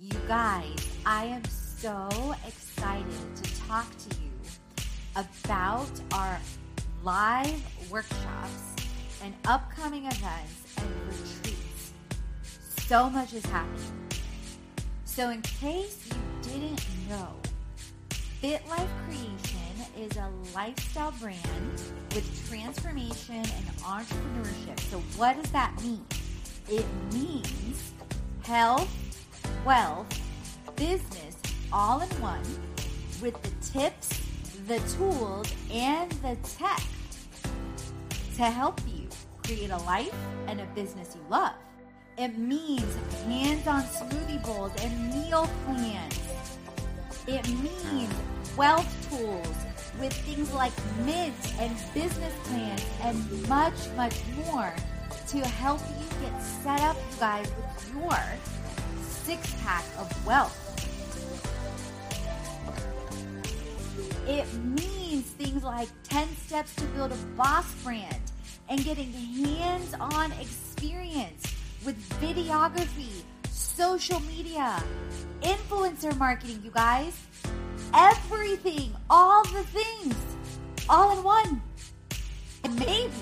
You guys, I am so excited to talk to you about our live workshops and upcoming events and retreats. So much is happening. So, in case you didn't know, Fit Life Creation is a lifestyle brand with transformation and entrepreneurship. So, what does that mean? It means health, wealth, business all in one with the tips, the tools, and the tech to help you create a life and a business you love. It means hands on smoothie bowls and meal plans. It means wealth tools with things like mint and business plans and much, much more to help you get set up, you guys, with your six pack of wealth. It means things like 10 steps to build a boss brand and getting hands on experience with videography, social media, influencer marketing, you guys. Everything, all the things, all in one. And maybe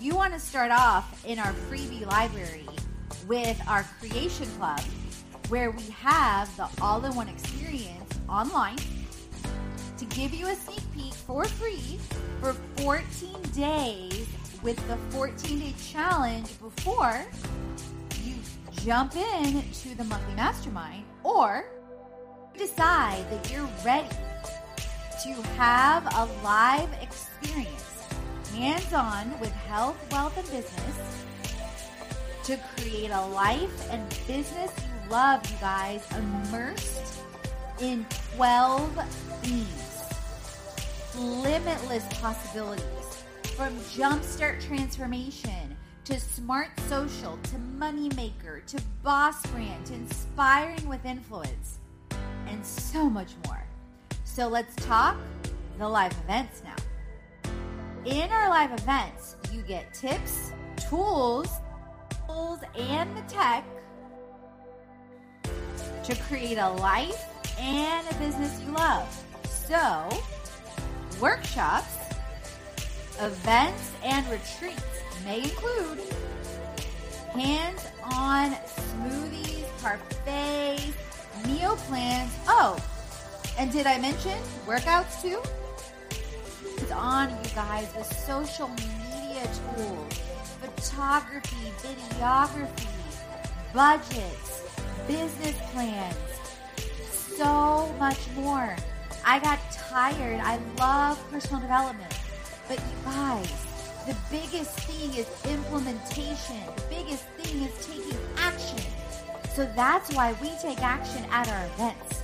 you want to start off in our freebie library with our creation club, where we have the all in one experience online to give you a sneak peek for free for 14 days with the 14 day challenge before you jump in to the monthly mastermind or decide that you're ready to have a live experience hands on with health, wealth, and business to create a life and business love, you guys, immersed in 12 themes, limitless possibilities from jumpstart transformation to smart social to moneymaker to boss brand to inspiring with influence and so much more. So let's talk the live events now. In our live events, you get tips, tools, tools and the tech to create a life and a business you love. So, workshops, events, and retreats may include hands on smoothies, parfaits, meal plans. Oh, and did I mention workouts too? It's on, you guys, the social media tools, photography, videography, budgets, business plans, so much more. I got tired. I love personal development. But you guys, the biggest thing is implementation. The biggest thing is taking action. So that's why we take action at our events.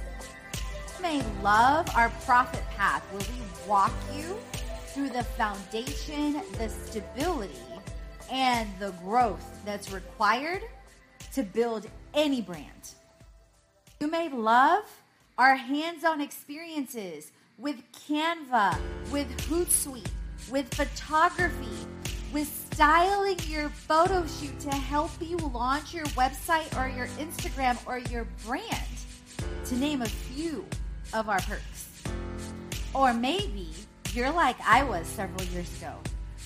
You may love our profit path where we walk you through the foundation, the stability, and the growth that's required to build any brand. You may love our hands on experiences with Canva, with Hootsuite, with photography, with styling your photo shoot to help you launch your website or your Instagram or your brand, to name a few of our perks. Or maybe you're like I was several years ago,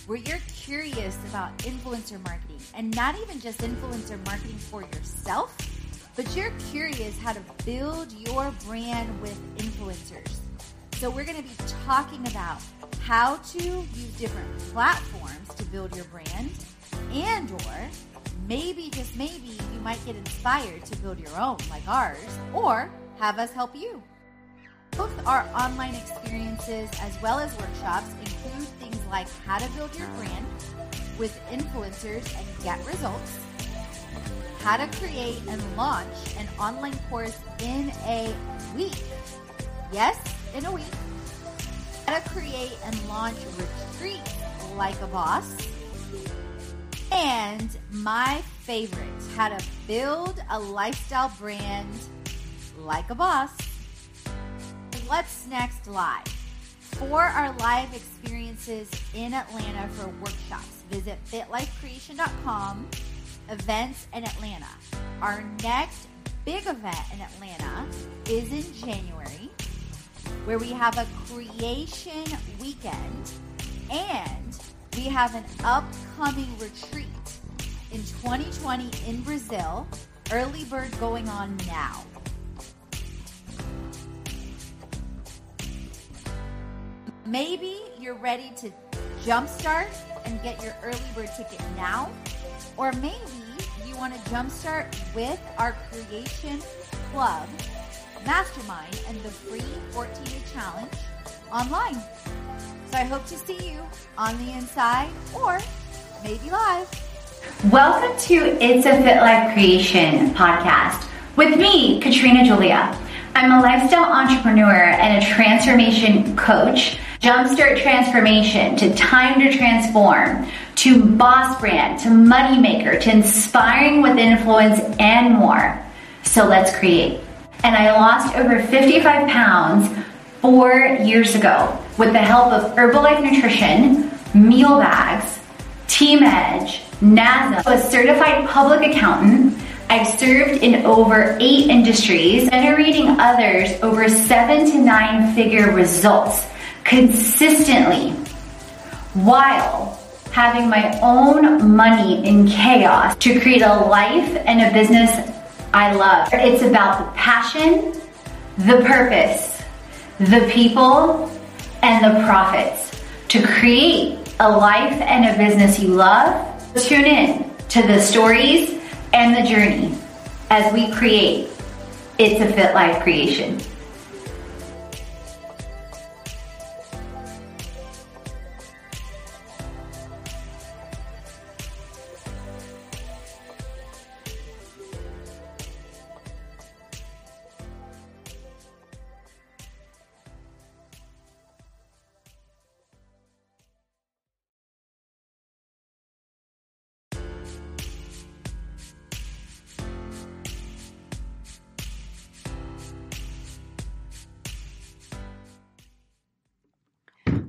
where you're curious about influencer marketing and not even just influencer marketing for yourself, but you're curious how to build your brand with influencers. So we're going to be talking about how to use different platforms to build your brand and or maybe just maybe you might get inspired to build your own like ours or have us help you. Both our online experiences as well as workshops include things like how to build your brand with influencers and get results, how to create and launch an online course in a week. Yes, in a week. How to create and launch retreats like a boss. And my favorite, how to build a lifestyle brand like a boss. What's next live? For our live experiences in Atlanta for workshops, visit fitlifecreation.com, events in Atlanta. Our next big event in Atlanta is in January, where we have a creation weekend and we have an upcoming retreat in 2020 in Brazil. Early bird going on now. Maybe you're ready to jumpstart and get your early bird ticket now, or maybe you want to jumpstart with our Creation Club Mastermind and the free 14 day challenge online. So I hope to see you on the inside or maybe live. Welcome to It's a Fit Life Creation podcast with me, Katrina Julia. I'm a lifestyle entrepreneur and a transformation coach Jumpstart transformation to time to transform to boss brand to money maker to inspiring with influence and more. So let's create. And I lost over 55 pounds four years ago with the help of Herbalife Nutrition, meal bags, Team Edge, NASA, a certified public accountant. I've served in over eight industries, generating others over seven to nine figure results consistently while having my own money in chaos to create a life and a business I love. It's about the passion, the purpose, the people, and the profits to create a life and a business you love. Tune in to the stories and the journey as we create It's a Fit Life creation.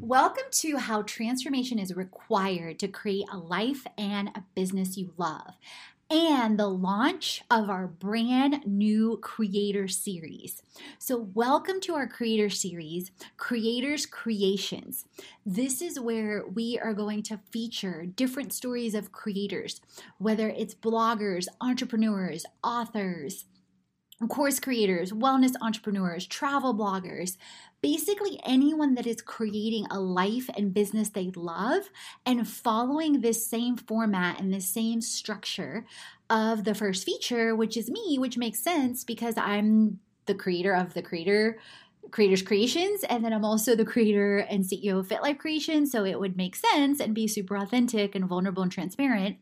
Welcome to how transformation is required to create a life and a business you love, and the launch of our brand new creator series. So, welcome to our creator series, Creators Creations. This is where we are going to feature different stories of creators, whether it's bloggers, entrepreneurs, authors course creators, wellness entrepreneurs, travel bloggers, basically anyone that is creating a life and business they love and following this same format and the same structure of the first feature, which is me, which makes sense because I'm the creator of the creator creators creations and then i'm also the creator and ceo of fit life creation so it would make sense and be super authentic and vulnerable and transparent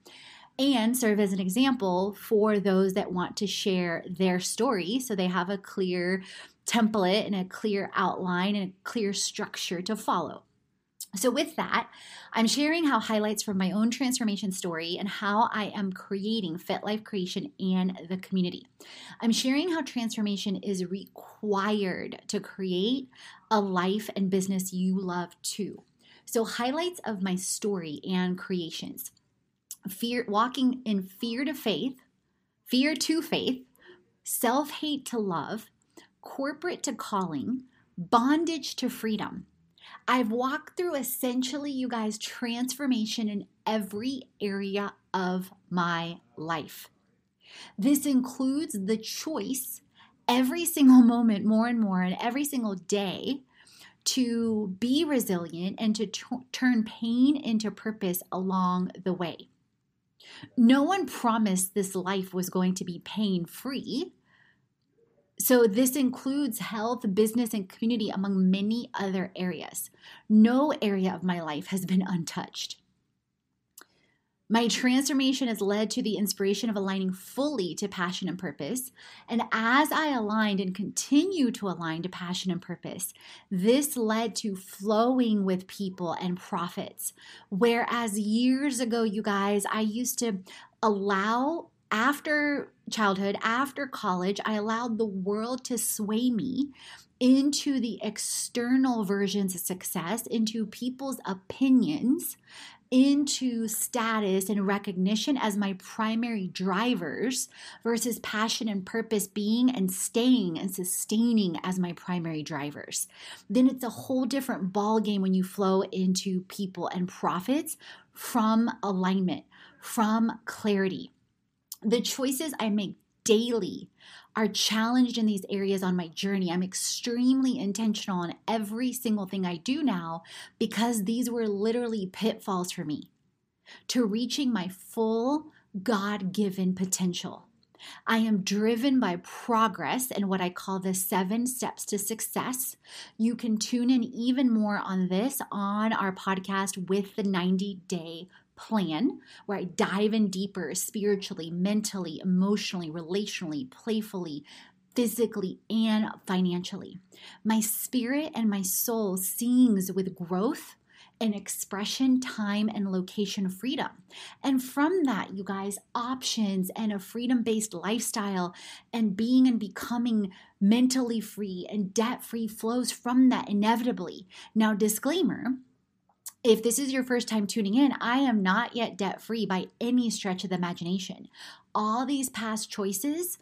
and serve as an example for those that want to share their story so they have a clear template and a clear outline and a clear structure to follow. So, with that, I'm sharing how highlights from my own transformation story and how I am creating Fit Life Creation and the community. I'm sharing how transformation is required to create a life and business you love too. So, highlights of my story and creations fear, walking in fear to faith, fear to faith, self hate to love, corporate to calling, bondage to freedom. I've walked through essentially, you guys, transformation in every area of my life. This includes the choice every single moment, more and more, and every single day to be resilient and to t- turn pain into purpose along the way. No one promised this life was going to be pain free. So, this includes health, business, and community, among many other areas. No area of my life has been untouched. My transformation has led to the inspiration of aligning fully to passion and purpose. And as I aligned and continue to align to passion and purpose, this led to flowing with people and profits. Whereas years ago, you guys, I used to allow after childhood, after college, I allowed the world to sway me into the external versions of success, into people's opinions into status and recognition as my primary drivers versus passion and purpose being and staying and sustaining as my primary drivers. Then it's a whole different ball game when you flow into people and profits from alignment from clarity. The choices i make daily are challenged in these areas on my journey. I'm extremely intentional on every single thing I do now because these were literally pitfalls for me to reaching my full God given potential. I am driven by progress and what I call the seven steps to success. You can tune in even more on this on our podcast with the 90 day plan where I dive in deeper spiritually, mentally, emotionally, relationally, playfully, physically, and financially. My spirit and my soul sings with growth and expression, time, and location freedom. And from that, you guys, options and a freedom based lifestyle and being and becoming mentally free and debt free flows from that inevitably. Now, disclaimer if this is your first time tuning in, I am not yet debt free by any stretch of the imagination. All these past choices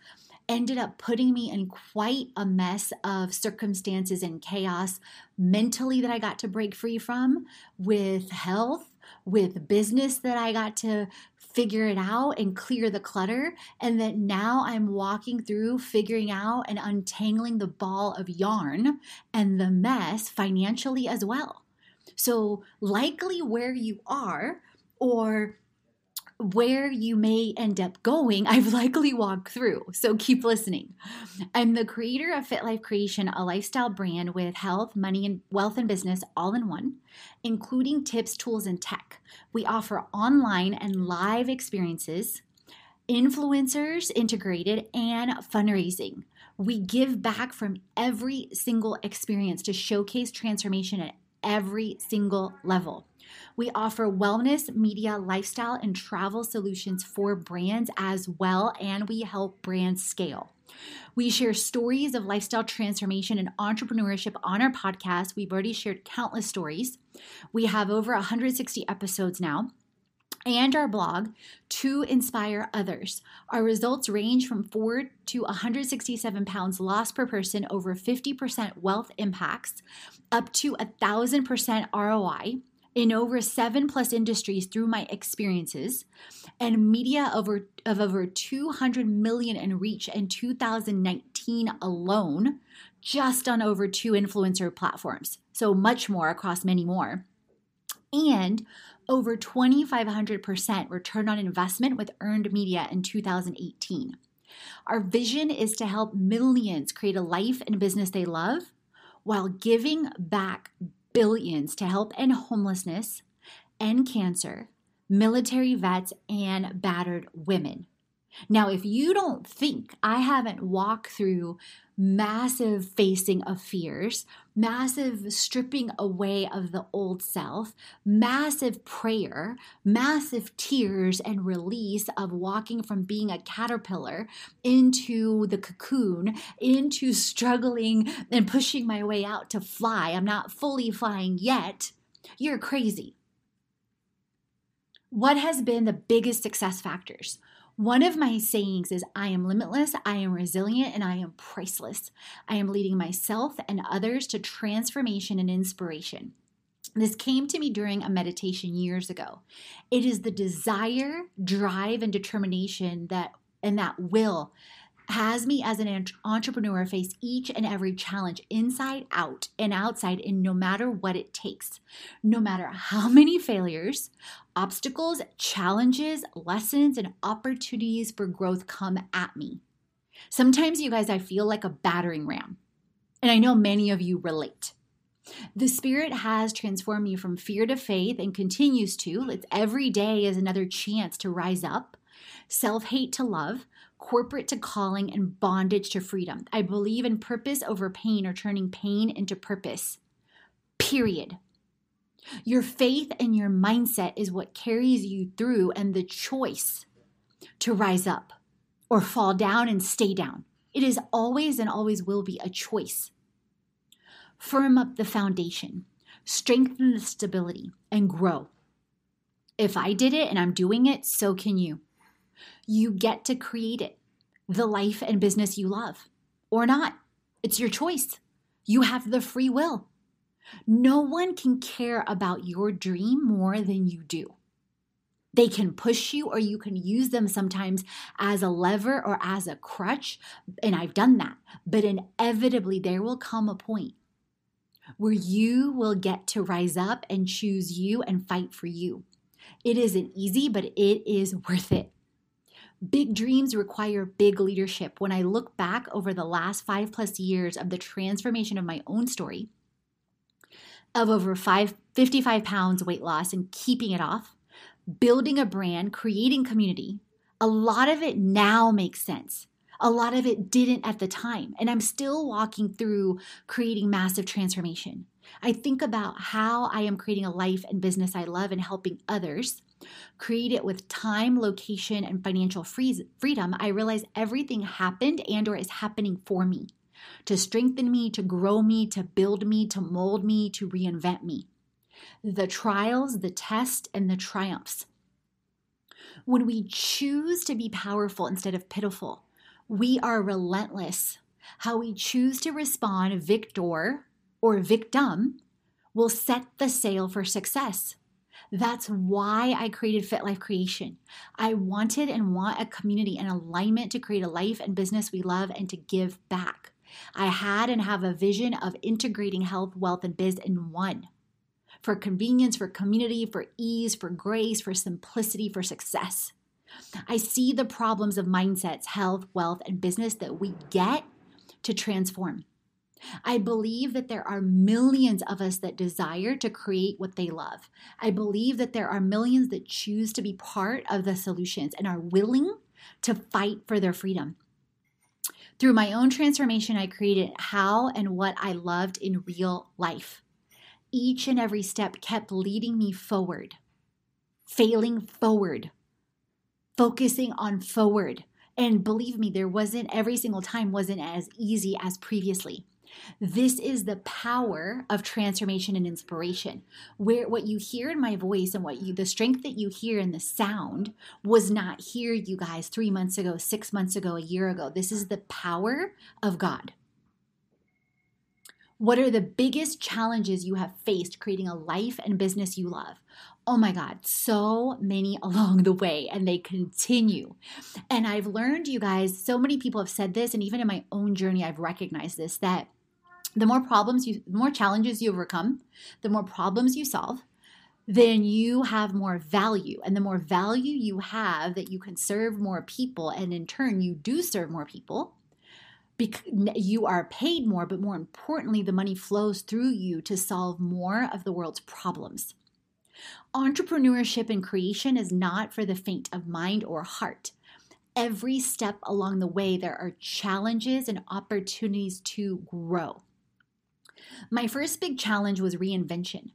ended up putting me in quite a mess of circumstances and chaos mentally that I got to break free from, with health, with business that I got to figure it out and clear the clutter. And that now I'm walking through figuring out and untangling the ball of yarn and the mess financially as well. So, likely where you are or where you may end up going, I've likely walked through. So keep listening. I'm the creator of Fit Life Creation, a lifestyle brand with health, money, and wealth and business all in one, including tips, tools, and tech. We offer online and live experiences, influencers integrated, and fundraising. We give back from every single experience to showcase transformation at every single level. We offer wellness, media, lifestyle, and travel solutions for brands as well, and we help brands scale. We share stories of lifestyle transformation and entrepreneurship on our podcast. We've already shared countless stories. We have over 160 episodes now and our blog to inspire others. Our results range from 4 to 167 pounds lost per person, over 50% wealth impacts, up to a 1000% ROI in over seven plus industries through my experiences and media over of over 200 million in reach in 2019 alone just on over two influencer platforms so much more across many more and over 2,500% return on investment with earned media in 2018. Our vision is to help millions create a life and business they love while giving back billions to help end homelessness, end cancer, military vets, and battered women. Now, if you don't think I haven't walked through massive facing of fears, massive stripping away of the old self, massive prayer, massive tears and release of walking from being a caterpillar into the cocoon, into struggling and pushing my way out to fly. I'm not fully flying yet. You're crazy. What has been the biggest success factors? One of my sayings is I am limitless, I am resilient, and I am priceless. I am leading myself and others to transformation and inspiration. This came to me during a meditation years ago. It is the desire, drive, and determination that and that will has me as an entrepreneur face each and every challenge inside out and outside and no matter what it takes. No matter how many failures obstacles challenges lessons and opportunities for growth come at me. Sometimes you guys i feel like a battering ram and i know many of you relate. The Spirit has transformed me from fear to faith and continues to. It's every day is another chance to rise up, self hate to love, corporate to calling, and bondage to freedom. I believe in purpose over pain or turning pain into purpose. Period. Your faith and your mindset is what carries you through, and the choice to rise up or fall down and stay down. It is always and always will be a choice. Firm up the foundation, strengthen the stability, and grow. If I did it and I'm doing it, so can you. You get to create it, the life and business you love, or not. It's your choice. You have the free will. No one can care about your dream more than you do. They can push you, or you can use them sometimes as a lever or as a crutch. And I've done that. But inevitably, there will come a point where you will get to rise up and choose you and fight for you. It isn't easy, but it is worth it. Big dreams require big leadership. When I look back over the last five plus years of the transformation of my own story, of over five, 55 pounds weight loss and keeping it off, building a brand, creating community, a lot of it now makes sense. A lot of it didn't at the time. And I'm still walking through creating massive transformation. I think about how I am creating a life and business I love and helping others create it with time, location, and financial freedom. I realize everything happened and or is happening for me to strengthen me, to grow me, to build me, to mold me, to reinvent me. The trials, the test, and the triumphs. When we choose to be powerful instead of pitiful, we are relentless. How we choose to respond, victor or victim, will set the sail for success. That's why I created Fit Life Creation. I wanted and want a community and alignment to create a life and business we love and to give back. I had and have a vision of integrating health, wealth, and biz in one for convenience, for community, for ease, for grace, for simplicity, for success. I see the problems of mindsets, health, wealth, and business that we get to transform. I believe that there are millions of us that desire to create what they love. I believe that there are millions that choose to be part of the solutions and are willing to fight for their freedom. Through my own transformation, I created how and what I loved in real life. Each and every step kept leading me forward, failing forward, focusing on forward. And believe me, there wasn't every single time wasn't as easy as previously. This is the power of transformation and inspiration. Where what you hear in my voice and what you the strength that you hear in the sound was not here you guys 3 months ago, 6 months ago, a year ago. This is the power of God. What are the biggest challenges you have faced creating a life and business you love? Oh my God, so many along the way, and they continue. And I've learned, you guys, so many people have said this, and even in my own journey, I've recognized this that the more problems you, the more challenges you overcome, the more problems you solve, then you have more value. And the more value you have, that you can serve more people, and in turn, you do serve more people. You are paid more, but more importantly, the money flows through you to solve more of the world's problems. Entrepreneurship and creation is not for the faint of mind or heart. Every step along the way, there are challenges and opportunities to grow. My first big challenge was reinvention.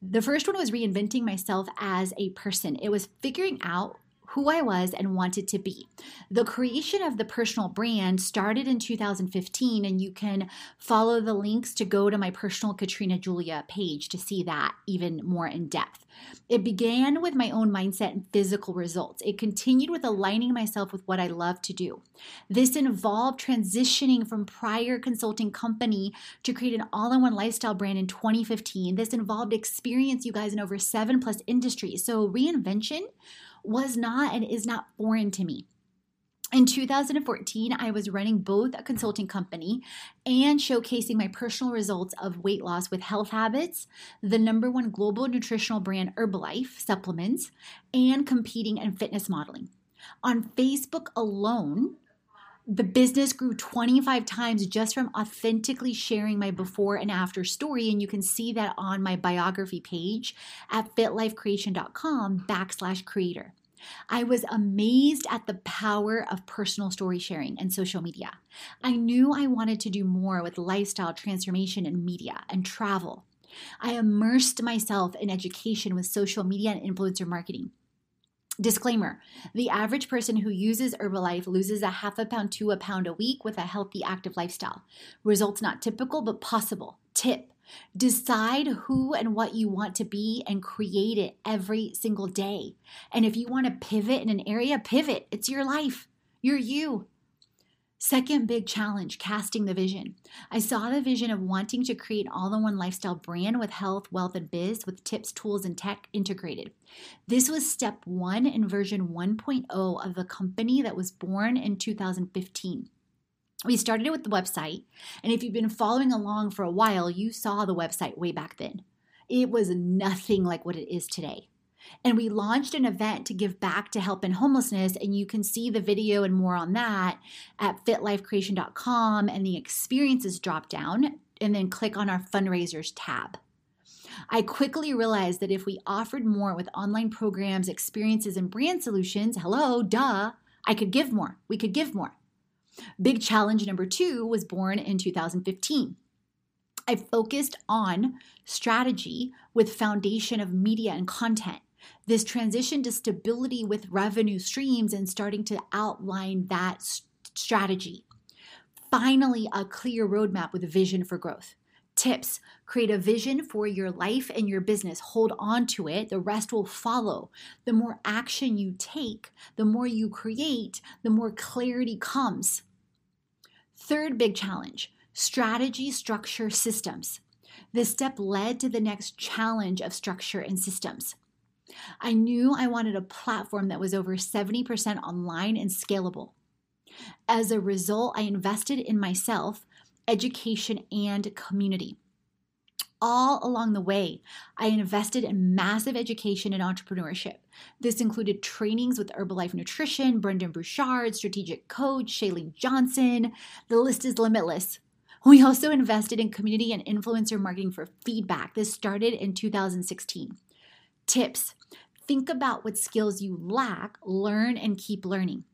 The first one was reinventing myself as a person. It was figuring out who I was and wanted to be. The creation of the personal brand started in 2015, and you can follow the links to go to my personal Katrina Julia page to see that even more in depth. It began with my own mindset and physical results. It continued with aligning myself with what I love to do. This involved transitioning from prior consulting company to create an all-in-one lifestyle brand in 2015. This involved experience, you guys, in over seven plus industries. So reinvention was not and is not foreign to me. In 2014, I was running both a consulting company and showcasing my personal results of weight loss with Health Habits, the number one global nutritional brand Herbalife supplements, and competing in fitness modeling. On Facebook alone, the business grew 25 times just from authentically sharing my before and after story. And you can see that on my biography page at fitlifecreation.com backslash creator. I was amazed at the power of personal story sharing and social media. I knew I wanted to do more with lifestyle transformation and media and travel. I immersed myself in education with social media and influencer marketing. Disclaimer The average person who uses Herbalife loses a half a pound to a pound a week with a healthy, active lifestyle. Results not typical, but possible. Tip Decide who and what you want to be and create it every single day. And if you want to pivot in an area, pivot. It's your life. You're you. Second big challenge casting the vision. I saw the vision of wanting to create all in one lifestyle brand with health, wealth, and biz with tips, tools, and tech integrated. This was step one in version 1.0 of the company that was born in 2015. We started it with the website, and if you've been following along for a while, you saw the website way back then. It was nothing like what it is today. And we launched an event to give back to help in homelessness. And you can see the video and more on that at fitlifecreation.com and the experiences drop down, and then click on our fundraisers tab. I quickly realized that if we offered more with online programs, experiences, and brand solutions, hello, duh, I could give more. We could give more. Big challenge number two was born in 2015. I focused on strategy with foundation of media and content this transition to stability with revenue streams and starting to outline that strategy. Finally, a clear roadmap with a vision for growth. Tips create a vision for your life and your business. Hold on to it. The rest will follow. The more action you take, the more you create, the more clarity comes. Third big challenge strategy, structure, systems. This step led to the next challenge of structure and systems. I knew I wanted a platform that was over 70% online and scalable. As a result, I invested in myself, education, and community. All along the way, I invested in massive education and entrepreneurship. This included trainings with Herbalife Nutrition, Brendon Burchard, Strategic Coach, Chalene Johnson. The list is limitless. We also invested in community and influencer marketing for feedback. This started in 2016. Tips. Think about what skills you lack, learn, and keep learning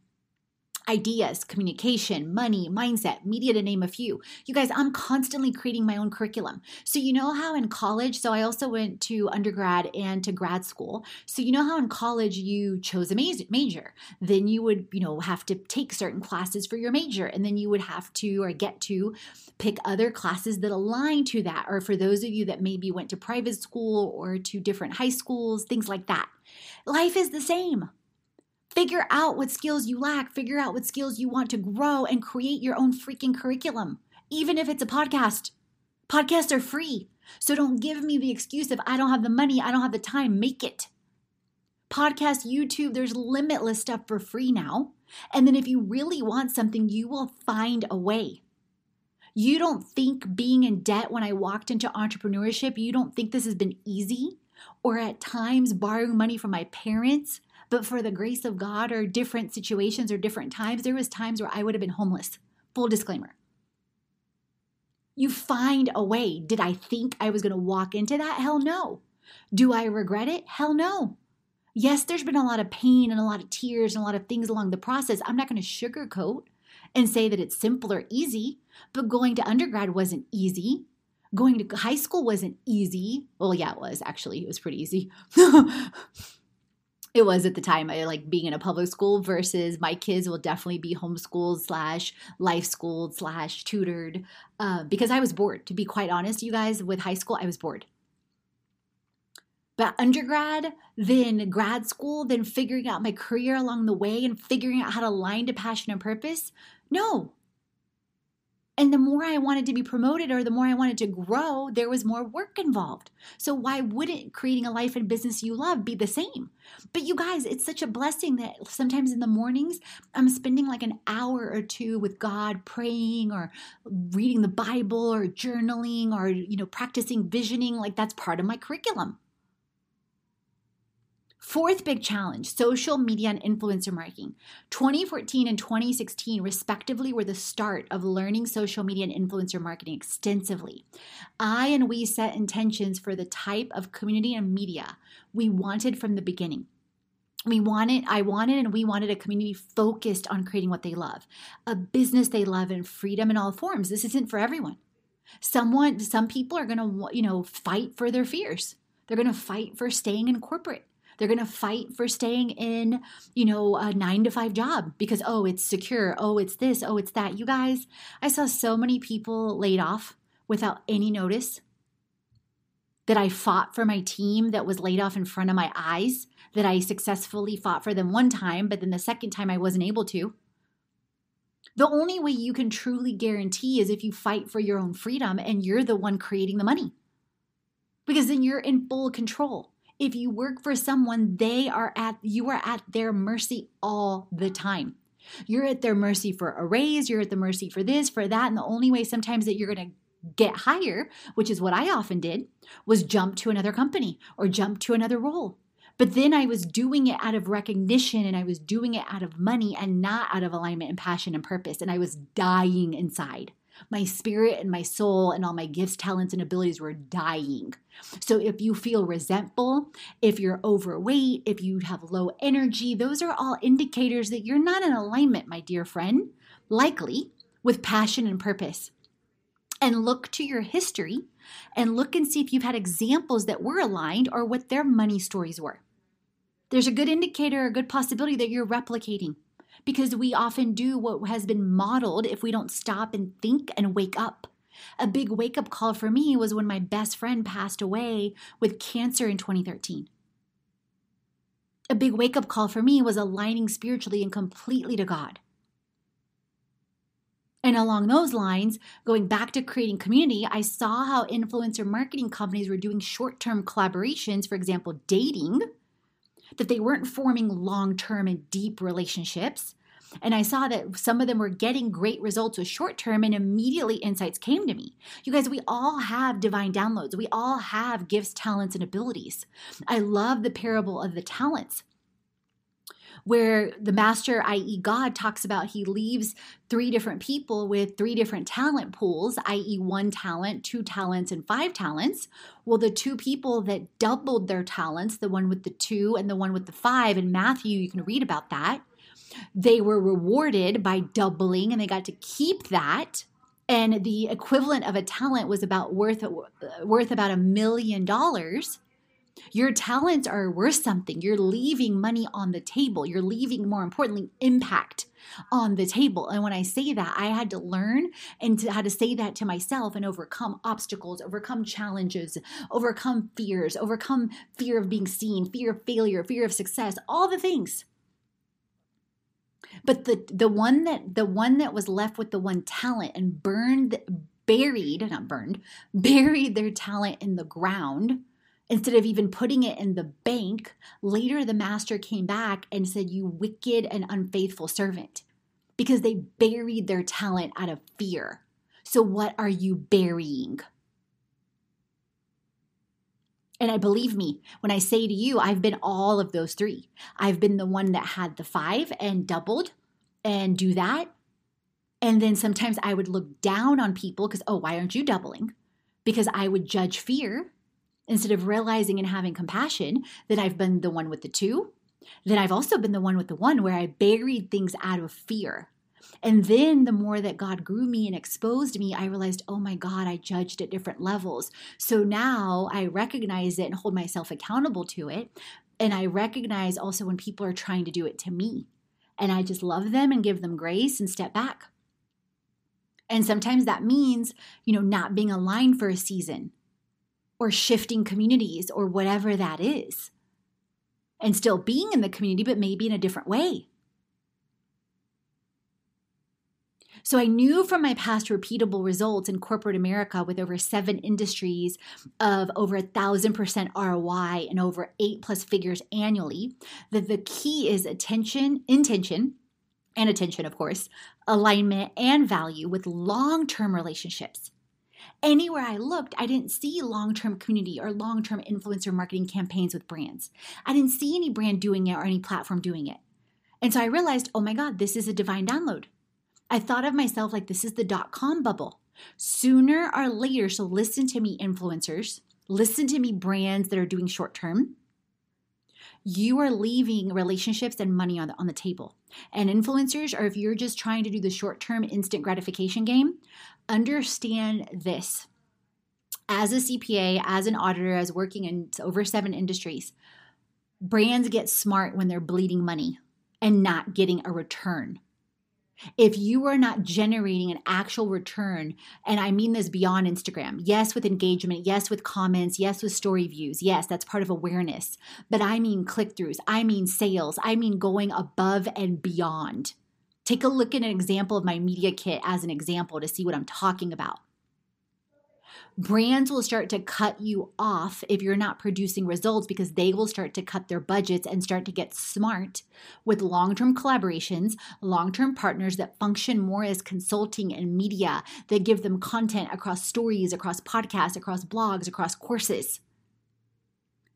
ideas, communication, money, mindset, media, to name a few. You guys, I'm constantly creating my own curriculum. So, you know how in college, so I also went to undergrad and to grad school. So, you know how in college you chose a major, then you would, you know, have to take certain classes for your major, and then you would have to or get to pick other classes that align to that. Or for those of you that maybe went to private school or to different high schools, things like that. Life is the same. Figure out what skills you lack, figure out what skills you want to grow, and create your own freaking curriculum, even if it's a podcast. Podcasts are free. So don't give me the excuse of I don't have the money, I don't have the time. Make it. Podcast, YouTube, there's limitless stuff for free now. And then if you really want something, you will find a way. You don't think being in debt when I walked into entrepreneurship, you don't think this has been easy? or at times borrowing money from my parents, but for the grace of God or different situations or different times, there was times where I would have been homeless. Full disclaimer. You find a way. Did I think I was going to walk into that? Hell no. Do I regret it? Hell no. Yes, there's been a lot of pain and a lot of tears and a lot of things along the process. I'm not going to sugarcoat and say that it's simple or easy, but going to undergrad wasn't easy going to high school wasn't easy. Well, yeah, it was actually. It was pretty easy. it was at the time I like being in a public school versus my kids will definitely be homeschooled slash life schooled slash tutored uh, because I was bored. To be quite honest, you guys, with high school, I was bored. But undergrad, then grad school, then figuring out my career along the way and figuring out how to align to passion and purpose. No, and the more I wanted to be promoted or the more I wanted to grow, there was more work involved. So, why wouldn't creating a life and business you love be the same? But you guys, it's such a blessing that sometimes in the mornings, I'm spending like an hour or two with God praying or reading the Bible or journaling or, you know, practicing visioning. Like that's part of my curriculum. Fourth big challenge social media and influencer marketing. 2014 and 2016, respectively, were the start of learning social media and influencer marketing extensively. I and we set intentions for the type of community and media we wanted from the beginning. We wanted, I wanted, and we wanted a community focused on creating what they love, a business they love, and freedom in all forms. This isn't for everyone. Someone, some people are going to, you know, fight for their fears. They're going to fight for staying in corporate. They're going to fight for staying in, you know, a nine to five job because, oh, it's secure. Oh, it's this. Oh, it's that. You guys, I saw so many people laid off without any notice. that I fought for my team that was laid off in front of my eyes, that I successfully fought for them one time, but then the second time I wasn't able to. The only way you can truly guarantee is if you fight for your own freedom and you're the one creating the money. Because then you're in full control. If you work for someone, they are at you are at their mercy all the time. You're at their mercy for a raise, you're at the mercy for this, for that, and the only way sometimes that you're going to get higher, which is what I often did, was jump to another company or jump to another role. But then I was doing it out of recognition and I was doing it out of money and not out of alignment and passion and purpose. And I was dying inside. My spirit and my soul and all my gifts, talents, and abilities were dying. So if you feel resentful, if you're overweight, if you have low energy, those are all indicators that you're not in alignment, my dear friend, likely with passion and purpose. And look to your history and look and see if you've had examples that were aligned or what their money stories were. There's a good indicator, a good possibility that you're replicating because we often do what has been modeled if we don't stop and think and wake up. A big wake up call for me was when my best friend passed away with cancer in 2013. A big wake up call for me was aligning spiritually and completely to God. And along those lines, going back to creating community, I saw how influencer marketing companies were doing short term collaborations, for example, dating, that they weren't forming long term and deep relationships. And I saw that some of them were getting great results with short term, and immediately insights came to me. You guys, we all have divine downloads, we all have gifts, talents, and abilities. I love the parable of the talents where the master, i.e., God, talks about he leaves three different people with three different talent pools, i.e., one talent, two talents, and five talents. Well, the two people that doubled their talents, the one with the two and the one with the five, in Matthew, you can read about that. They were rewarded by doubling and they got to keep that and the equivalent of a talent was about worth uh, worth about a million dollars your talents are worth something. You're leaving money on the table. You're leaving, more importantly, impact on the table. And when I say that, I had to learn and to, how to say that to myself and overcome obstacles, overcome challenges, overcome fears, overcome fear of being seen, fear of failure, fear of success, all the things. But the the one that the one that was left with the one talent and burned buried, not burned, buried their talent in the ground Instead of even putting it in the bank, later the master came back and said, You wicked and unfaithful servant, because they buried their talent out of fear. So, what are you burying? And I believe me when I say to you, I've been all of those three. I've been the one that had the five and doubled and do that. And then sometimes I would look down on people because, oh, why aren't you doubling? Because I would judge fear instead of realizing and having compassion that I've been the one with the two, then I've also been the one with the one where I buried things out of fear. And then the more that God grew me and exposed me, I realized, oh my God, I judged at different levels. So now I recognize it and hold myself accountable to it. And I recognize also when people are trying to do it to me. And I just love them and give them grace and step back. And sometimes that means, you know, not being aligned for a season or shifting communities or whatever that is. And still being in the community, but maybe in a different way. So I knew from my past repeatable results in corporate America with over seven industries of over a thousand percent ROI and over eight plus figures annually that the key is attention, intention, and attention, of course, alignment and value with long term relationships anywhere I looked, I didn't see long term community or long term influencer marketing campaigns with brands. I didn't see any brand doing it or any platform doing it. And so I realized, oh my God, this is a divine download. I thought of myself like this is the dot com bubble. Sooner or later, so listen to me, influencers, listen to me, brands that are doing short term. You are leaving relationships and money on the, on the table. And influencers, or if you're just trying to do the short term instant gratification game, understand this. As a CPA, as an auditor, as working in over seven industries, brands get smart when they're bleeding money and not getting a return. if you are not generating an actual return, and I mean this beyond Instagram, yes, with engagement, yes, with comments, yes, with story views, yes, that's part of awareness, but I mean click throughs, I mean sales, I mean going above and beyond. Take a look at an example of my media kit as an example to see what I'm talking about brands will start to cut you off if you're not producing results because they will start to cut their budgets and start to get smart with long term collaborations, long term partners that function more as consulting and media that give them content across stories, across podcasts, across blogs, across courses.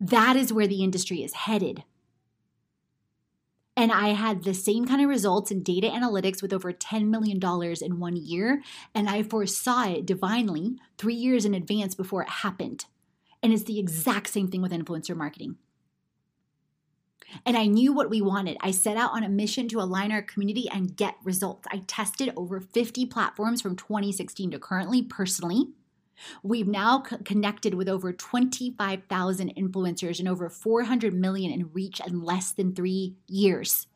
That is where the industry is headed. And I had the same kind of results in data analytics with over $10 million in one year. And I foresaw it divinely three years in advance before it happened. And it's the mm. exact same thing with influencer marketing. And I knew what we wanted. I set out on a mission to align our community and get results. I tested over 50 platforms from 2016 to currently personally. We've now co- connected with over 25,000 influencers and over 400 million in reach in less than three years.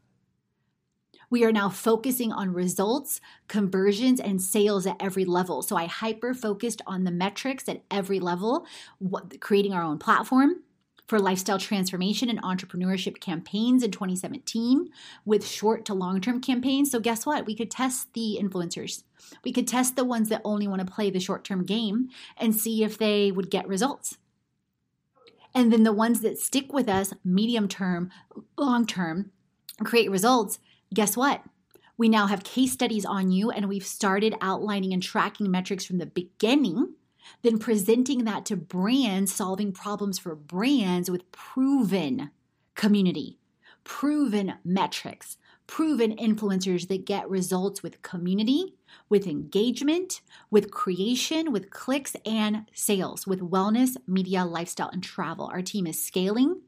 We are now focusing on results, conversions, and sales at every level. So I hyper focused on the metrics at every level, what, creating our own platform, for lifestyle transformation and entrepreneurship campaigns in 2017 with short to long term campaigns. So, guess what? We could test the influencers. We could test the ones that only want to play the short term game and see if they would get results. And then the ones that stick with us medium term, long term, create results, guess what? We now have case studies on you and we've started outlining and tracking metrics from the beginning then presenting that to brands, solving problems for brands with proven community, proven metrics, proven influencers that get results with community, with engagement, with creation, with clicks and sales, with wellness, media, lifestyle, and travel. Our team is scaling.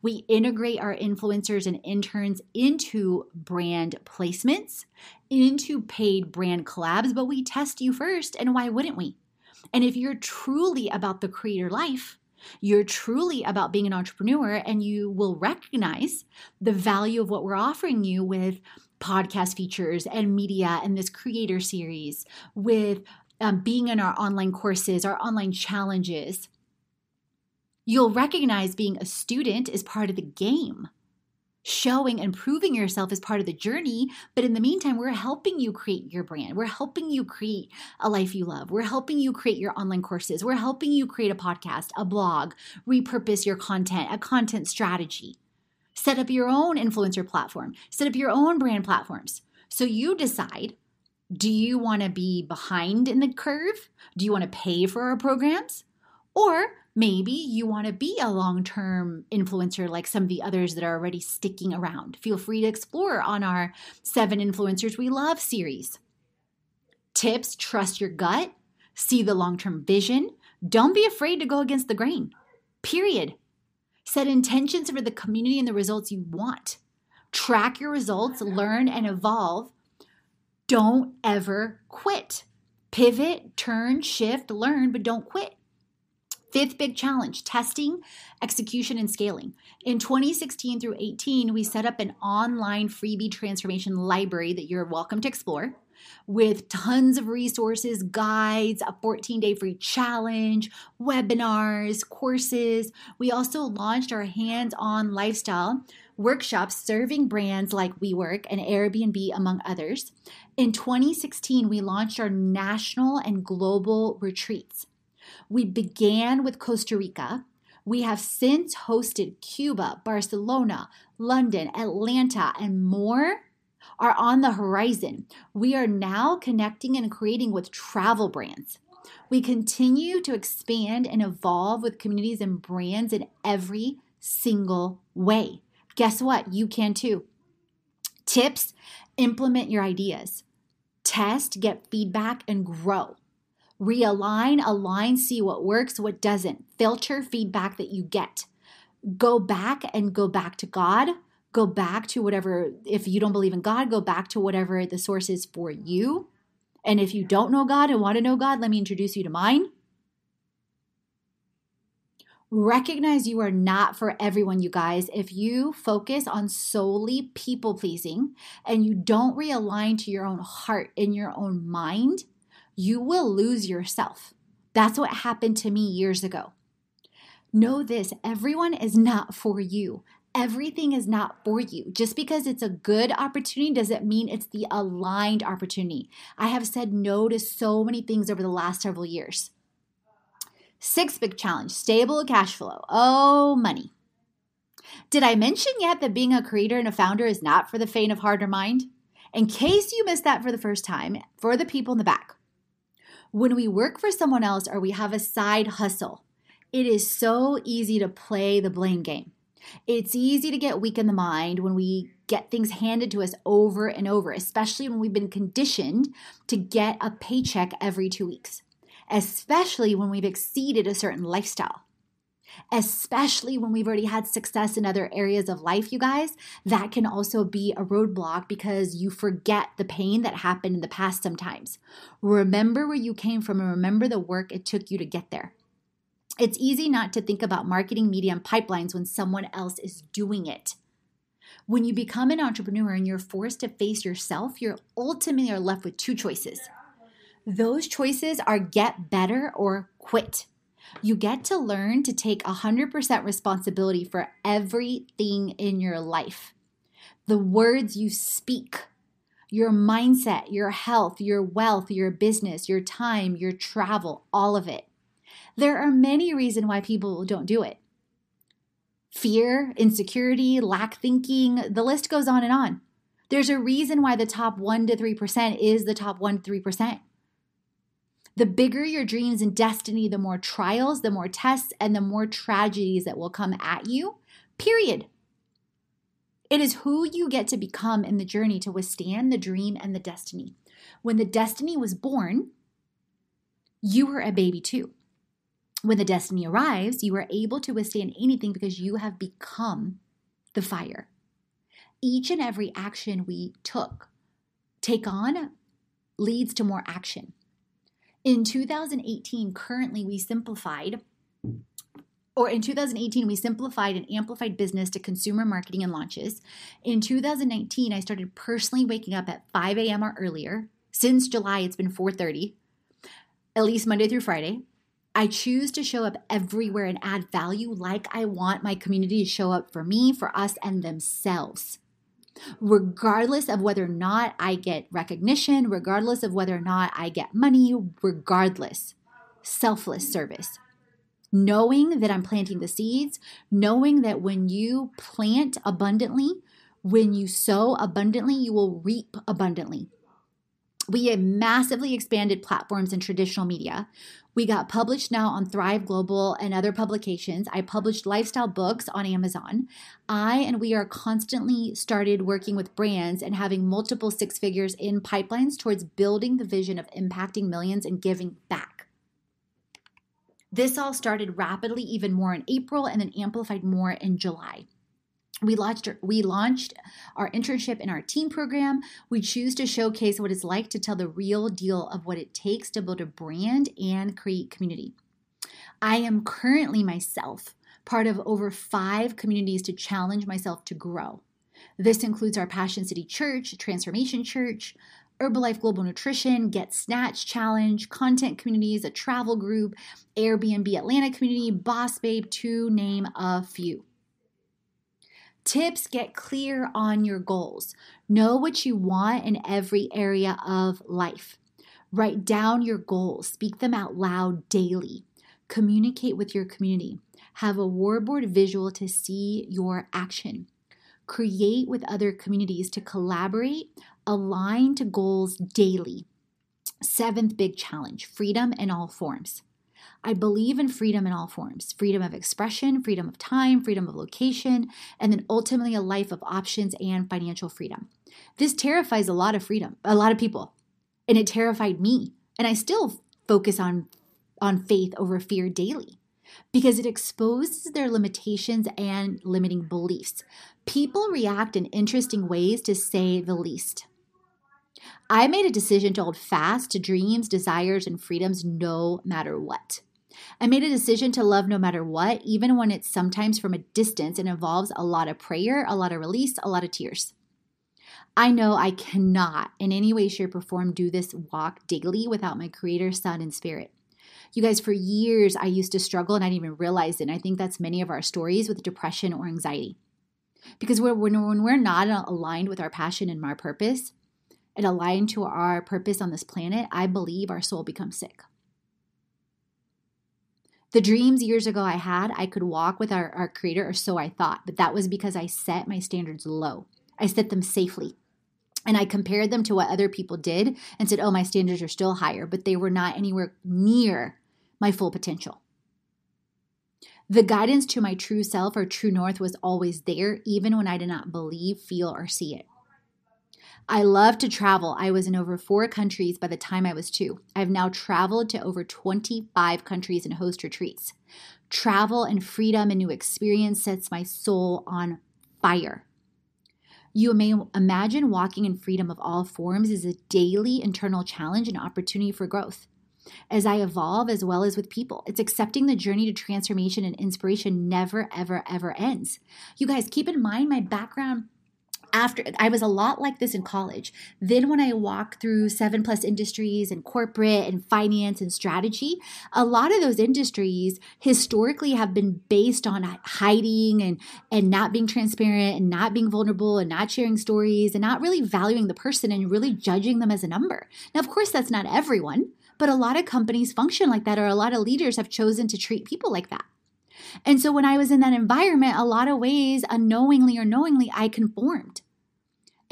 We integrate our influencers and interns into brand placements, into paid brand collabs, but we test you first. And why wouldn't we? And if you're truly about the creator life, you're truly about being an entrepreneur and you will recognize the value of what we're offering you with podcast features and media and this creator series, with um, being in our online courses, our online challenges. You'll recognize being a student is part of the game showing and proving yourself as part of the journey. But in the meantime, we're helping you create your brand. We're helping you create a life you love. We're helping you create your online courses. We're helping you create a podcast, a blog, repurpose your content, a content strategy. Set up your own influencer platform, set up your own brand platforms. So you decide do you want to be behind in the curve? Do you want to pay for our programs? Or Maybe you want to be a long term influencer like some of the others that are already sticking around. Feel free to explore on our Seven Influencers We Love series. Tips trust your gut, see the long term vision, don't be afraid to go against the grain. Period. Set intentions for the community and the results you want. Track your results, learn and evolve. Don't ever quit. Pivot, turn, shift, learn, but don't quit. Fifth big challenge testing, execution, and scaling. In 2016 through 18, we set up an online freebie transformation library that you're welcome to explore with tons of resources, guides, a 14 day free challenge, webinars, courses. We also launched our hands on lifestyle workshops serving brands like WeWork and Airbnb, among others. In 2016, we launched our national and global retreats. We began with Costa Rica. We have since hosted Cuba, Barcelona, London, Atlanta, and more are on the horizon. We are now connecting and creating with travel brands. We continue to expand and evolve with communities and brands in every single way. Guess what? You can too. Tips implement your ideas, test, get feedback, and grow realign, align, see what works, what doesn't, filter feedback that you get. Go back and go back to God. Go back to whatever, if you don't believe in God, go back to whatever the source is for you. And if you don't know God and want to know God, let me introduce you to mine. Recognize you are not for everyone, you guys. If you focus on solely people pleasing and you don't realign to your own heart and your own mind, you will lose yourself. That's what happened to me years ago. Know this everyone is not for you. Everything is not for you. Just because it's a good opportunity doesn't mean it's the aligned opportunity. I have said no to so many things over the last several years. Sixth big challenge stable cash flow. Oh, money. Did I mention yet that being a creator and a founder is not for the faint of heart or mind? In case you missed that for the first time, for the people in the back, when we work for someone else or we have a side hustle, it is so easy to play the blame game. It's easy to get weak in the mind when we get things handed to us over and over, especially when we've been conditioned to get a paycheck every two weeks especially when we've exceeded a certain lifestyle. Especially when we've already had success in other areas of life, you guys, that can also be a roadblock because you forget the pain that happened in the past sometimes. Remember where you came from and remember the work it took you to get there. It's easy not to think about marketing, media, and pipelines when someone else is doing it. When you become an entrepreneur and you're forced to face yourself, you're ultimately are left with two choices those choices are get better or quit. You get to learn to take 100% responsibility for everything in your life. The words you speak, your mindset, your health, your wealth, your business, your time, your travel, all of it. There are many reasons why people don't do it fear, insecurity, lack thinking, the list goes on and on. There's a reason why the top 1 to 3% is the top 1 to 3%. The bigger your dreams and destiny, the more trials, the more tests, and the more tragedies that will come at you, period. It is who you get to become in the journey to withstand the dream and the destiny. When the destiny was born, you were a baby too. When the destiny arrives, you are able to withstand anything because you have become the fire. Each and every action we took, take on, leads to more action. In 2018, currently we simplified, or in 2018, we simplified and amplified business to consumer marketing and launches. In 2019, I started personally waking up at 5 a.m. or earlier. Since July, it's been 4:30, at least Monday through Friday. I choose to show up everywhere and add value like I want my community to show up for me, for us, and themselves regardless of whether or not I get recognition, regardless of whether or not I get money, regardless. Selfless service. Knowing that I'm planting the seeds, knowing that when you plant abundantly, when you sow abundantly, you will reap abundantly. We have massively expanded platforms in traditional media. We got published now on Thrive Global and other publications. I published lifestyle books on Amazon. I and we are constantly started working with brands and having multiple six figures in pipelines towards building the vision of impacting millions and giving back. This all started rapidly, even more in April, and then amplified more in July. We launched, we launched our internship in our team program. We choose to showcase what it's like to tell the real deal of what it takes to build a brand and create community. I am currently myself part of over five communities to challenge myself to grow. This includes our Passion City Church, Transformation Church, Herbalife Global Nutrition, Get Snatch Challenge, content communities, a travel group, Airbnb Atlanta community, Boss Babe, to name a few. Tips get clear on your goals. Know what you want in every area of life. Write down your goals, speak them out loud daily. Communicate with your community. Have a warboard visual to see your action. Create with other communities to collaborate, align to goals daily. Seventh big challenge freedom in all forms. I believe in freedom in all forms freedom of expression, freedom of time, freedom of location, and then ultimately a life of options and financial freedom. This terrifies a lot of freedom, a lot of people, and it terrified me. And I still focus on, on faith over fear daily because it exposes their limitations and limiting beliefs. People react in interesting ways to say the least. I made a decision to hold fast to dreams, desires, and freedoms no matter what. I made a decision to love no matter what, even when it's sometimes from a distance and involves a lot of prayer, a lot of release, a lot of tears. I know I cannot in any way, shape, or form do this walk daily without my Creator, Son, and Spirit. You guys, for years, I used to struggle and I didn't even realize it. And I think that's many of our stories with depression or anxiety. Because when, when we're not aligned with our passion and our purpose and aligned to our purpose on this planet, I believe our soul becomes sick. The dreams years ago I had, I could walk with our, our creator, or so I thought, but that was because I set my standards low. I set them safely. And I compared them to what other people did and said, oh, my standards are still higher, but they were not anywhere near my full potential. The guidance to my true self or true north was always there, even when I did not believe, feel, or see it. I love to travel. I was in over four countries by the time I was two. I've now traveled to over 25 countries and host retreats. Travel and freedom and new experience sets my soul on fire. You may imagine walking in freedom of all forms is a daily internal challenge and opportunity for growth. As I evolve, as well as with people, it's accepting the journey to transformation and inspiration never, ever, ever ends. You guys, keep in mind my background after I was a lot like this in college. Then when I walked through seven plus industries and corporate and finance and strategy, a lot of those industries historically have been based on hiding and and not being transparent and not being vulnerable and not sharing stories and not really valuing the person and really judging them as a number. Now, of course, that's not everyone, but a lot of companies function like that or a lot of leaders have chosen to treat people like that. And so when I was in that environment, a lot of ways, unknowingly or knowingly, I conformed.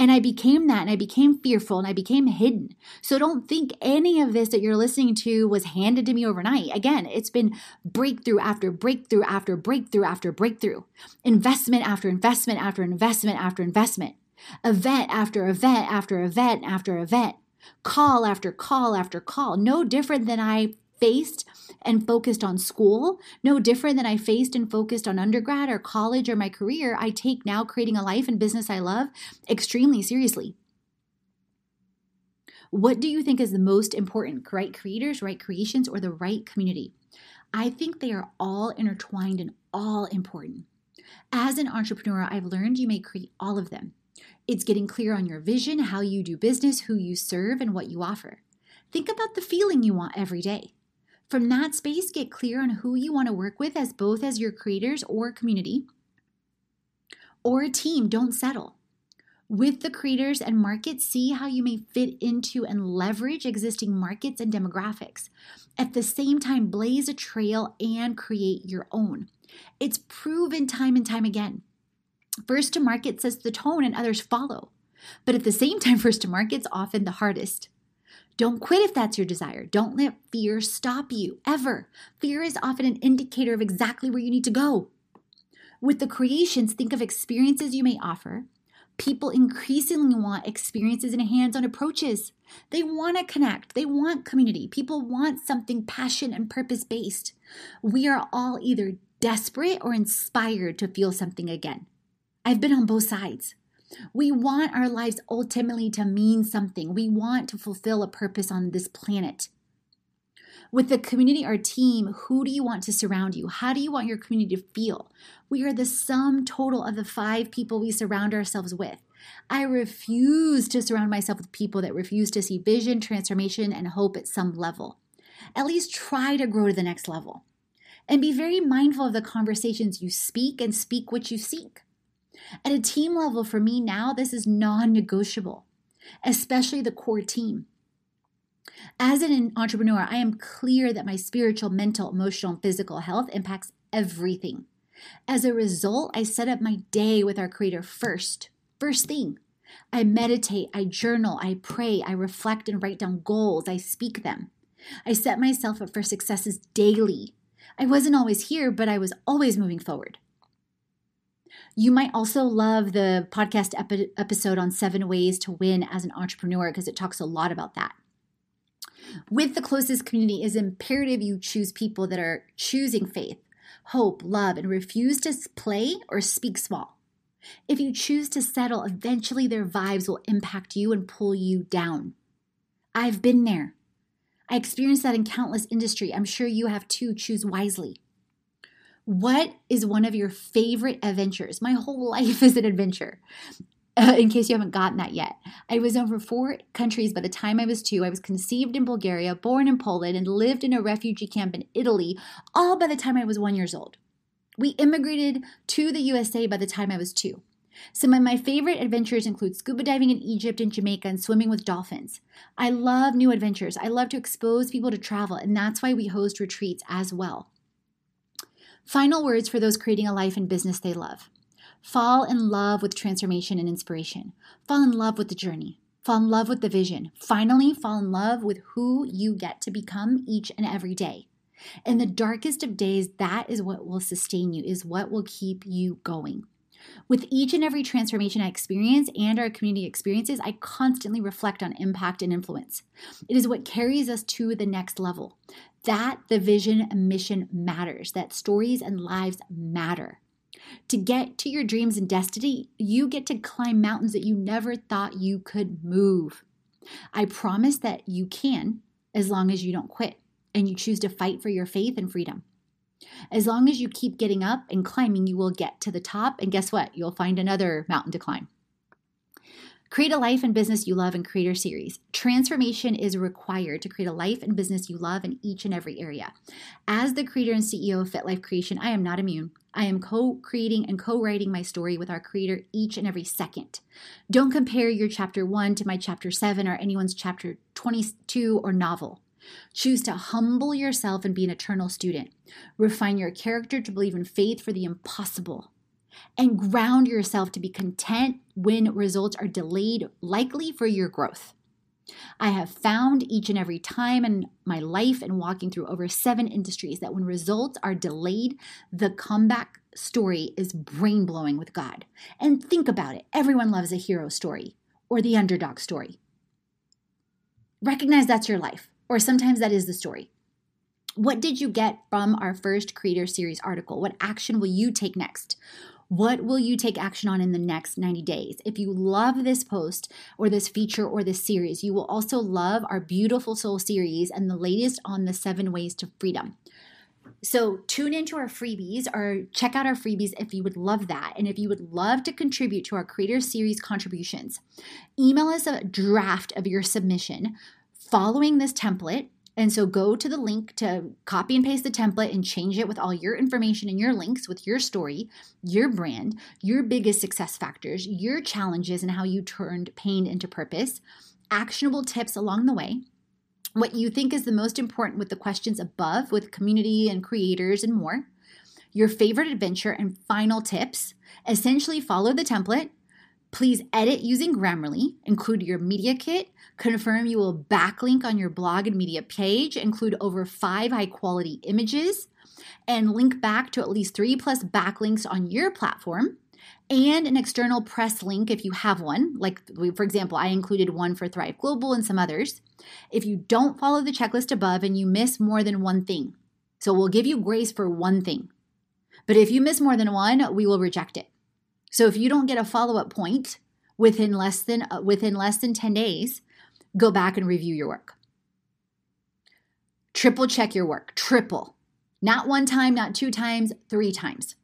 And I became that and I became fearful and I became hidden. So don't think any of this that you're listening to was handed to me overnight. Again, it's been breakthrough after breakthrough after breakthrough after breakthrough, investment after investment after investment after investment, event after event after event after event, call after call after call. No different than I faced and focused on school, no different than I faced and focused on undergrad or college or my career, I take now creating a life and business I love extremely seriously. What do you think is the most important? Right creators, right creations, or the right community? I think they are all intertwined and all important. As an entrepreneur, I've learned you may create all of them. It's getting clear on your vision, how you do business, who you serve, and what you offer. Think about the feeling you want every day. From that space, get clear on who you want to work with as both as your creators or community or a team. Don't settle. With the creators and markets, see how you may fit into and leverage existing markets and demographics. At the same time, blaze a trail and create your own. It's proven time and time again. First to market sets the tone and others follow. But at the same time, first to market's often the hardest. Don't quit if that's your desire. Don't let fear stop you, ever. Fear is often an indicator of exactly where you need to go. With the creations, think of experiences you may offer. People increasingly want experiences and hands on approaches. They want to connect, they want community. People want something passion and purpose based. We are all either desperate or inspired to feel something again. I've been on both sides. We want our lives ultimately to mean something. We want to fulfill a purpose on this planet. With the community, our team, who do you want to surround you? How do you want your community to feel? We are the sum total of the five people we surround ourselves with. I refuse to surround myself with people that refuse to see vision, transformation, and hope at some level. At least try to grow to the next level. And be very mindful of the conversations you speak and speak what you seek. At a team level, for me now, this is non negotiable, especially the core team. As an entrepreneur, I am clear that my spiritual, mental, emotional, and physical health impacts everything. As a result, I set up my day with our Creator first. First thing. I meditate, I journal, I pray, I reflect and write down goals, I speak them. I set myself up for successes daily. I wasn't always here, but I was always moving forward. You might also love the podcast epi- episode on seven ways to win as an entrepreneur because it talks a lot about that. With the closest community, is imperative you choose people that are choosing faith, hope, love, and refuse to play or speak small. If you choose to settle, eventually their vibes will impact you and pull you down. I've been there. I experienced that in countless industry. I'm sure you have too. Choose wisely. What is one of your favorite adventures? My whole life is an adventure. Uh, in case you haven't gotten that yet, I was over four countries by the time I was two. I was conceived in Bulgaria, born in Poland, and lived in a refugee camp in Italy, all by the time I was one years old. We immigrated to the USA by the time I was two. Some of my favorite adventures include scuba diving in Egypt and Jamaica and swimming with dolphins. I love new adventures. I love to expose people to travel, and that's why we host retreats as well. Final words for those creating a life and business they love. Fall in love with transformation and inspiration. Fall in love with the journey. Fall in love with the vision. Finally, fall in love with who you get to become each and every day. In the darkest of days, that is what will sustain you, is what will keep you going. With each and every transformation I experience and our community experiences, I constantly reflect on impact and influence. It is what carries us to the next level. That the vision and mission matters, that stories and lives matter. To get to your dreams and destiny, you get to climb mountains that you never thought you could move. I promise that you can as long as you don't quit and you choose to fight for your faith and freedom. As long as you keep getting up and climbing, you will get to the top. And guess what? You'll find another mountain to climb. Create a life and business you love in Creator Series. Transformation is required to create a life and business you love in each and every area. As the creator and CEO of Fit Life Creation, I am not immune. I am co creating and co writing my story with our creator each and every second. Don't compare your chapter one to my chapter seven or anyone's chapter 22 or novel. Choose to humble yourself and be an eternal student. Refine your character to believe in faith for the impossible. And ground yourself to be content when results are delayed, likely for your growth. I have found each and every time in my life and walking through over seven industries that when results are delayed, the comeback story is brain blowing with God. And think about it everyone loves a hero story or the underdog story. Recognize that's your life or sometimes that is the story. What did you get from our first Creator Series article? What action will you take next? What will you take action on in the next 90 days? If you love this post or this feature or this series, you will also love our Beautiful Soul series and the latest on the seven ways to freedom. So tune into our freebies or check out our freebies if you would love that. And if you would love to contribute to our Creator Series contributions, email us a draft of your submission following this template. And so go to the link to copy and paste the template and change it with all your information and your links with your story, your brand, your biggest success factors, your challenges, and how you turned pain into purpose, actionable tips along the way, what you think is the most important with the questions above with community and creators and more, your favorite adventure, and final tips. Essentially, follow the template Please edit using Grammarly, include your media kit, confirm you will backlink on your blog and media page, include over five high quality images, and link back to at least three plus backlinks on your platform, and an external press link if you have one. Like, for example, I included one for Thrive Global and some others. If you don't follow the checklist above and you miss more than one thing, so we'll give you grace for one thing. But if you miss more than one, we will reject it. So if you don't get a follow-up point within less than uh, within less than 10 days, go back and review your work. Triple check your work. Triple. Not one time, not two times, three times.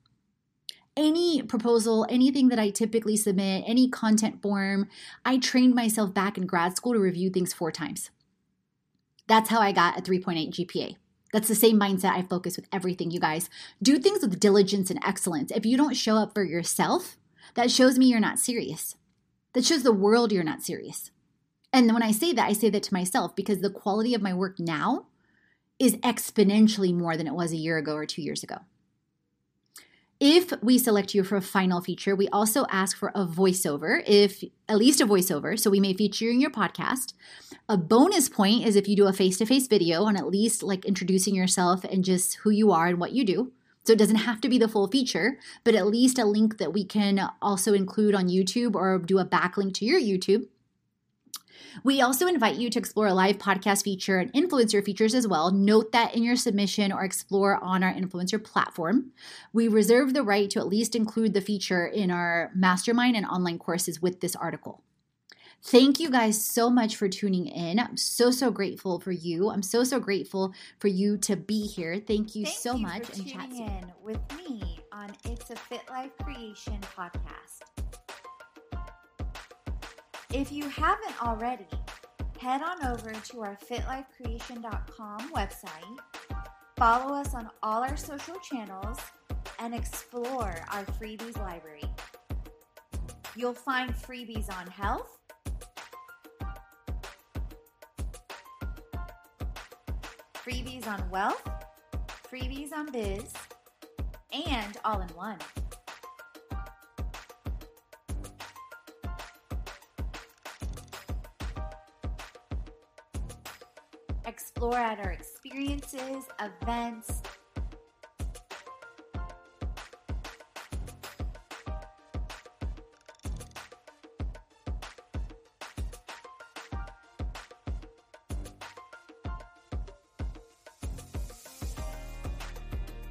Any proposal, anything that I typically submit, any content form, I trained myself back in grad school to review things four times. That's how I got a 3.8 GPA. That's the same mindset I focus with everything, you guys. Do things with diligence and excellence. If you don't show up for yourself, that shows me you're not serious. That shows the world you're not serious. And when I say that, I say that to myself because the quality of my work now is exponentially more than it was a year ago or two years ago. If we select you for a final feature, we also ask for a voiceover, if at least a voiceover, so we may feature you in your podcast. A bonus point is if you do a face-to-face video on at least like introducing yourself and just who you are and what you do. So it doesn't have to be the full feature, but at least a link that we can also include on YouTube or do a backlink to your YouTube. We also invite you to explore a live podcast feature and influencer features as well. Note that in your submission or explore on our influencer platform. We reserve the right to at least include the feature in our mastermind and online courses with this article. Thank you guys so much for tuning in. I'm so, so grateful for you. I'm so, so grateful for you to be here. Thank you Thank so you much. For and chat soon. in with me on It's a Fit Life Creation podcast. If you haven't already, head on over to our fitlifecreation.com website, follow us on all our social channels, and explore our freebies library. You'll find freebies on health, freebies on wealth, freebies on biz, and all in one. Explore at our experiences, events,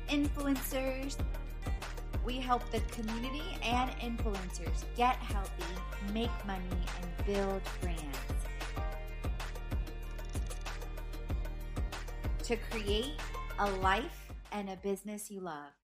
influencers. We help the community and influencers get healthy, make money, and build brands. To create a life and a business you love.